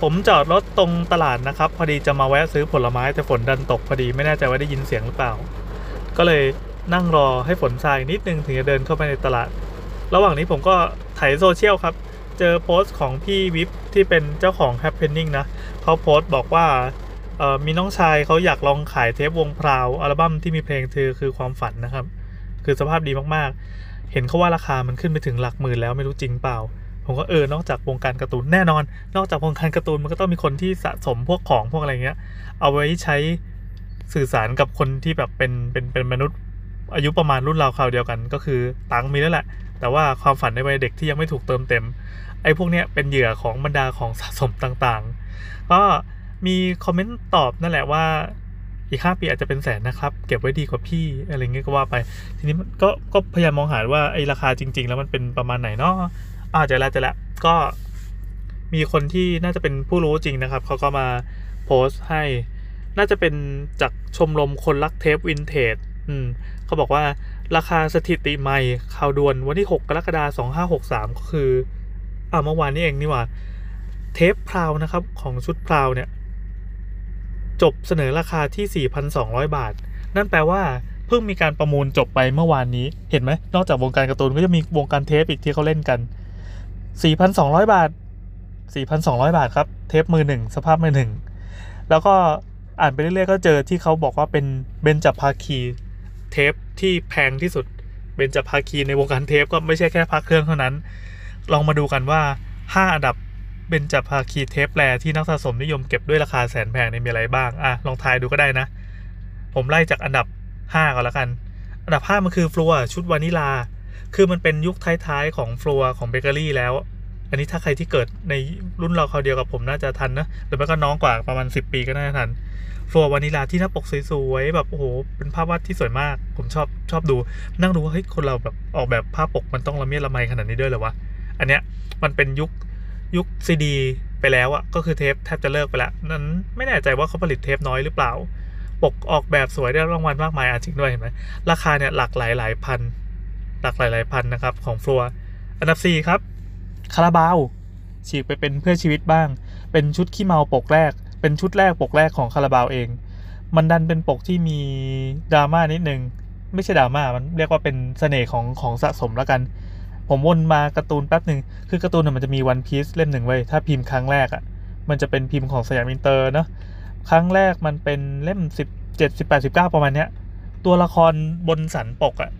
ผมจอดรถตรงตลาดนะครับ พอดีจะมาแวะซื้อผลไม้แต่ฝนดันตกพอดีไม่แน่ใจว่าได้ยินเสียงหรือเปล่า ก็เลยนั่งรอให้ฝนทรายนิดนึงถึงจะเดินเข้าไปในตลาด ระหว่างนี้ผมก็ถ่ายโซเชียลครับ เจอโพสต์ของพี่วิภว์ที่เป็นเจ้าของ Happening นะเขาโพสต์บอกว่ามีน้องชายเขาอยากลองขายเทปวงพราวอัลบั้มที่มีเพลงเธอคือความฝันนะครับ คือสภาพดีมากๆ เห็นเขาว่าราคามันขึ้นไปถึงหลักหมื่นแล้วไม่รู้จริงเปล่า ผมก็เออนอกจากวงการการ์ตูนแน่นอน นอกจากวงการการ์ตูนมันก็ต้องมีคนที่สะสมพวกของพวกอะไรเงี้ย เอาไว้ใช้สื่อสารกับคนที่แบบเป็นเป็นเป็นมนุษย์ อายุประมาณรุ่นราวคราวเดียวกัน ก็คือตังมีแล้วแหละ แต่ว่าความฝันในวัยเด็กที่ยังไม่ถูกเติมเต็ม ไอ้พวกเนี้ยเป็นเหยื่อของบรรดาของสะสมต่างๆ ก็มีคอมเมนต์ตอบนั่นแหละว่าอีกห้าปีอาจจะเป็นแสนนะครับ เก็บไว้ดีกว่าพี่อะไรเงี้ยก็ว่าไป ทีนี้ก็ก็พยายามมองหาว่าไอ้ราคาจริง ๆ แล้วมันเป็นประมาณไหนเนาะ อ่าเจอแล้วเจอแล้วก็มีคนที่น่าจะเป็นผู้รู้จริงนะครับ เขาก็มาโพสต์ให้ น่าจะเป็นจากชมรมคนรักเทปวินเทจอืมเขาบอกว่าราคาสถิติใหม่ข่าวด่วนวันที่ 6 กรกฎาคม2563 ก็คืออ่าเมื่อวานนี้เองนี่หว่า เทปพราวนะครับของชุดพราวเนี่ย จบเสนอราคาที่ 4,200 บาท นั่นแปลว่าเพิ่งมีการประมูลจบไปเมื่อวานนี้ เห็นไหมนอกจากวงการการ์ตูนก็จะมีวงการเทปอีกที่เขาเล่นกัน 4,200 บาท 4,200 บาทครับ เทปมือหนึ่งสภาพมือหนึ่งแล้วก็อ่านไปเรื่อยๆก็เจอที่เขาบอกว่าเป็นเบนจับภาคีเทปที่แพงที่สุดเบนจับภาคีในวงการเทปก็ไม่ใช่แค่พักเครื่องเท่านั้น ลองมาดูกันว่า 5 อันดับเบนจับภาคีเทปแรที่นักสะสมนิยมเก็บด้วยราคาแสนแพงเนี่ยมีอะไรบ้างอะลองทายดูก็ได้นะ ผมไล่จากอันดับ 5ก่อนแล้วกัน อันดับ 5 มันคือฟลัวชุดวานิลา คือมันเป็นยุคท้ายๆของฟลัวของเบเกอรี่แล้ว อันนี้ถ้าใครที่เกิดในรุ่นเราเขาวเดียวกับผมน่าจะทันนะหรือไม่ก็น้องกว่าประมาณ 10 ปีก็น่าจะทันฟลัววานิลาที่หน้าปกสวยๆแบบโอ้โหเป็นภาพวาดที่สวยมาก ผมชอบชอบดู นั่งดูว่าเฮ้ยคนเราแบบออกแบบภาพปกมันต้องละเมียดละไมขนาดนี้ด้วยเหรอวะอันเนี้ยมันเป็นยุคยุคซีดีไปแล้วอะก็คือเทปแทบจะเลิกไปแล้วนั้นไม่แน่ใจว่าเขาผลิตเทปน้อยหรือเปล่า ปกออกแบบสวยได้รางวัลมากมายอะจริงด้วยเห็นไหมราคาเนี่ยหลักหลายหลายพัน หลักหลายหลายพันนะครับของฟลัวอันดับ 4 ครับคาราบาวฉีกไปเป็นเพื่อชีวิตบ้าง เป็นชุดขี้เมาปกแรก เป็นชุดแรกปกแรกของคาราบาวเอง มันดันเป็นปกที่มีดราม่านิดนึง ไม่ใช่ดราม่ามันเรียกว่าเป็นเสน่ห์ของของสะสมแล้วกัน ผมวนมาการ์ตูนแป๊บหนึ่งคือการ์ตูนน่ะมันจะมีวันพีซเล่มหนึ่งไว้ถ้าพิมพ์ครั้งแรกอะ่ะมันจะเป็นพิมพ์ของสยามอินเตอร์เนาะครั้งแรกมันเป็นเล่มสิบเจ็ดสิบแปดสิบเก้าประมาณเนี้ยตัวละครบนสันปกอะ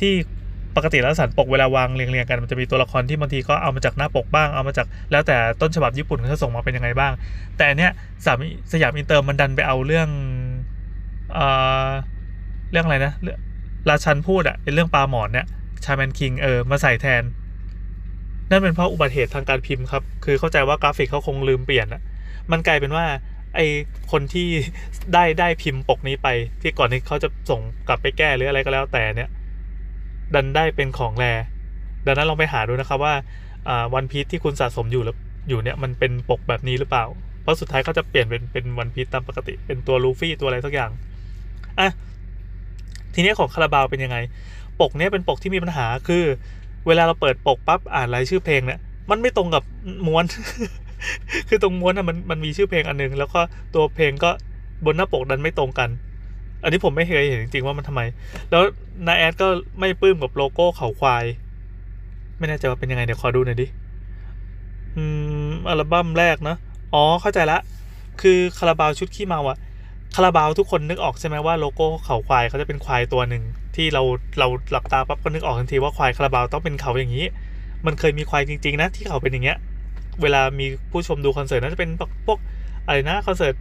ที่ ปกติแล้วสันปกเวลาวางเรียงๆกันมันจะมีตัวละครที่บางทีก็เอามาจากหน้าปกบ้างเอามาจากแล้วแต่ต้นฉบับญี่ปุ่นเขาส่งมาเป็นยังไงบ้าง แต่เนี้ยสามสยามอินเตอร์มันดันไปเอาเรื่องเอ่อเรื่องอะไรนะเรื่องราชันพูดอะไอเรื่องปลาหมอนเนี่ยชาแมนคิงเออมาใส่แทน นั่นเป็นเพราะอุบัติเหตุทางการพิมพ์ครับ คือเข้าใจว่ากราฟิกเขาคงลืมเปลี่ยนอะมันกลายเป็นว่าไอคนที่ได้ได้พิมพ์ปกนี้ไป ที่ก่อนที่เขาจะส่งกลับไปแก้หรืออะไรก็แล้วแต่เนี่ย ดันได้เป็นของแรดังนั้นลองไปหาดูนะครับว่าวันพีทที่คุณสะสมอยู่แล้วอยู่เนี่ยมันเป็นปกแบบนี้หรือเปล่า เพราะสุดท้ายเขาจะเปลี่ยนเป็นเป็นวันพีทตามปกติ เป็นตัวลูฟี่ตัวอะไรสักอย่างอะทีนี้ของคาราบาวเป็นยังไง ปกเนี้ยเป็นปกที่มีปัญหาคือ เวลาเราเปิดปกปั๊บอ่านรายชื่อเพลงเนี่ยมันไม่ตรงกับม้วน คือตรงม้วนอะมันมันมีชื่อเพลงอันนึง แล้วก็ตัวเพลงก็บนหน้าปกดันไม่ตรงกัน อันนี้ผมไม่เคยเห็นจริงๆว่ามันทำไม แล้วนาแอดก็ไม่ปลื้มกับโลโก้เขาควาย ไม่แน่ใจว่าเป็นยังไงเดี๋ยวขอดูหน่อยดิ อืมอัลบั้มแรกนะอ๋อเข้าใจละ คือคาราบาวชุดขี้เมาอะคาราบาวทุกคนนึกออกใช่ไหมว่าโลโก้เขาควายเขาจะเป็นควายตัวหนึ่งที่เราเราหลับตาปั๊บก็นึกออกทันทีว่าควายคาราบาวต้องเป็นเขาอย่างนี้ มันเคยมีควายจริงๆนะที่เขาเป็นอย่างเงี้ย เวลามีผู้ชมดูคอนเสิร์ตน่าจะเป็นพวกอะไรนะคอนเสิร์ต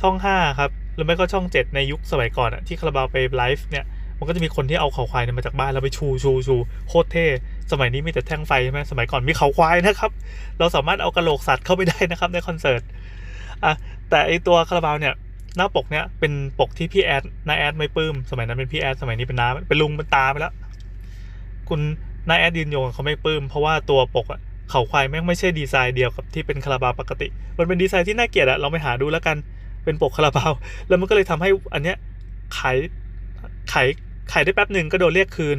ช่องห้าครับ รือไม่ก็ช่องเจ็ดในยุคสมัยก่อนอะที่คาราบาวไปไลฟ์เนี่ยมันก็จะมีคนที่เอาเขาควายเนี่ยมาจากบ้านแล้วไปชูชูชูโคตรเท่สมัยนี้มีแต่แท่งไฟใช่ไหมสมัยก่อนมีเขาควายนะครับ เราสามารถเอากระโหลกสัตว์เข้าไปได้นะครับในคอนเสิร์ตอะแต่ไอตัวคาราบาวเนี่ยหน้าปกเนี่ยเป็นปกที่พี่แอดน้าแอดไม่ปลื้ม สมัยนั้นเป็นพี่แอดสมัยนี้เป็นน้าเป็นลุงเป็นตาไปแล้ว คุณน้าแอดยืนยงเขาไม่ปลื้ม เพราะว่าตัวปกอะเขาควายแม่งไม่ใช่ดีไซน์เดียวกับที่เป็นคาราบาวปกติ มันเป็นดีไซน์ที่น่าเกลียดอะเราไปหาดูแล้วกัน เป็นปกคาราบาว แล้วมันก็เลยทำให้อันเนี้ยขายขายขายได้แป๊บหนึ่งก็โดนเรียกคืน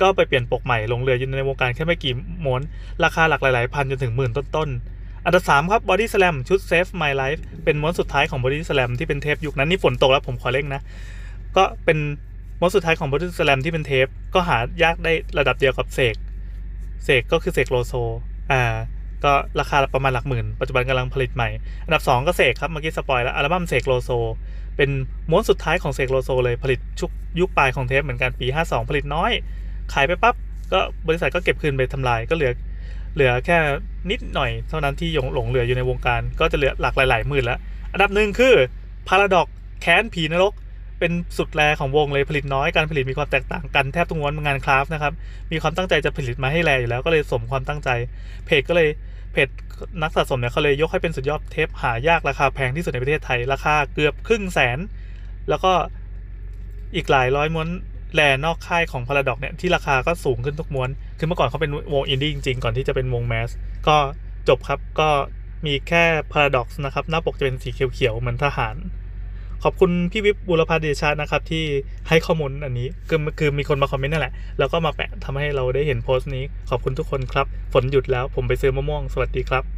ก็ไปเปลี่ยนปกใหม่ลงเรืออยู่ในวงการแค่ไม่กี่ม้วนราคาหลักหลายพันจนถึงหมื่นต้นๆอันดับ3ครับ Body Slam ชุด Save My Life เป็นม้วนสุดท้ายของ Body Slam ที่เป็นเทปยุคนั้นนี่ฝนตกแล้วผมขอเร่งนะ ก็เป็นม้วนสุดท้ายของ Body Slam ที่เป็นเทป ก็หายากได้ระดับเดียวกับเสกเสกก็คือเสกโลโซอ่า ก็ราคาประมาณหลักหมื่น ปัจจุบันกำลังผลิตใหม่ อันดับ 2 ก็เสกครับ เมื่อกี้ spoil แล้วอัลบั้มเสกโลโซ เป็นม้วนสุดท้ายของเสกโลโซเลยผลิตชุดยุคปลายของเทปเหมือนกันปี 52 ผลิตน้อย ขายไปปั๊บก็บริษัทก็เก็บคืนไปทำลายก็เหลือ เหลือแค่นิดหน่อยเท่านั้นที่ยังหลงเหลืออยู่ในวงการ ก็จะเหลือหลักหลายๆหมื่นแล้ว อันดับหนึ่งคือ Paradox แค้นผีนรก เป็นชุดแรกของวงเลยผลิตน้อยการผลิตมีความแตกต่างกันแทบทุกม้วนงาน craft นะครับ มีความตั้งใจจะผลิตมาให้ rare อยู่แล้วก็เลยสมความตั้งใจ เพจก็เลยเพจนักสะสมเนี่ยเขาเลยยกให้เป็นสุดยอดเทปหายากราคาแพงที่สุดในประเทศไทย ราคาเกือบครึ่งแสน แล้วก็อีกหลายร้อยม้วน rare นอกค่ายของ Paradox เนี่ยที่ราคาก็สูงขึ้นทุกม้วน คือเมื่อก่อนเขาเป็นวงอินดี้จริงๆ ก่อนที่จะเป็นวง mass ก็จบครับก็มีแค่ Paradox นะครับ หน้าปกจะเป็นสีเขียวๆเหมือนทหาร ขอบคุณพี่วิภว์ บูรพาเดชะนะครับที่ให้ข้อมูลอันนี้คือคือมีคนมาคอมเมนต์นั่นแหละ แล้วก็มาแปะทำให้เราได้เห็นโพสต์นี้ ขอบคุณทุกคนครับ ฝนหยุดแล้วผมไปซื้อมะม่วง สวัสดีครับ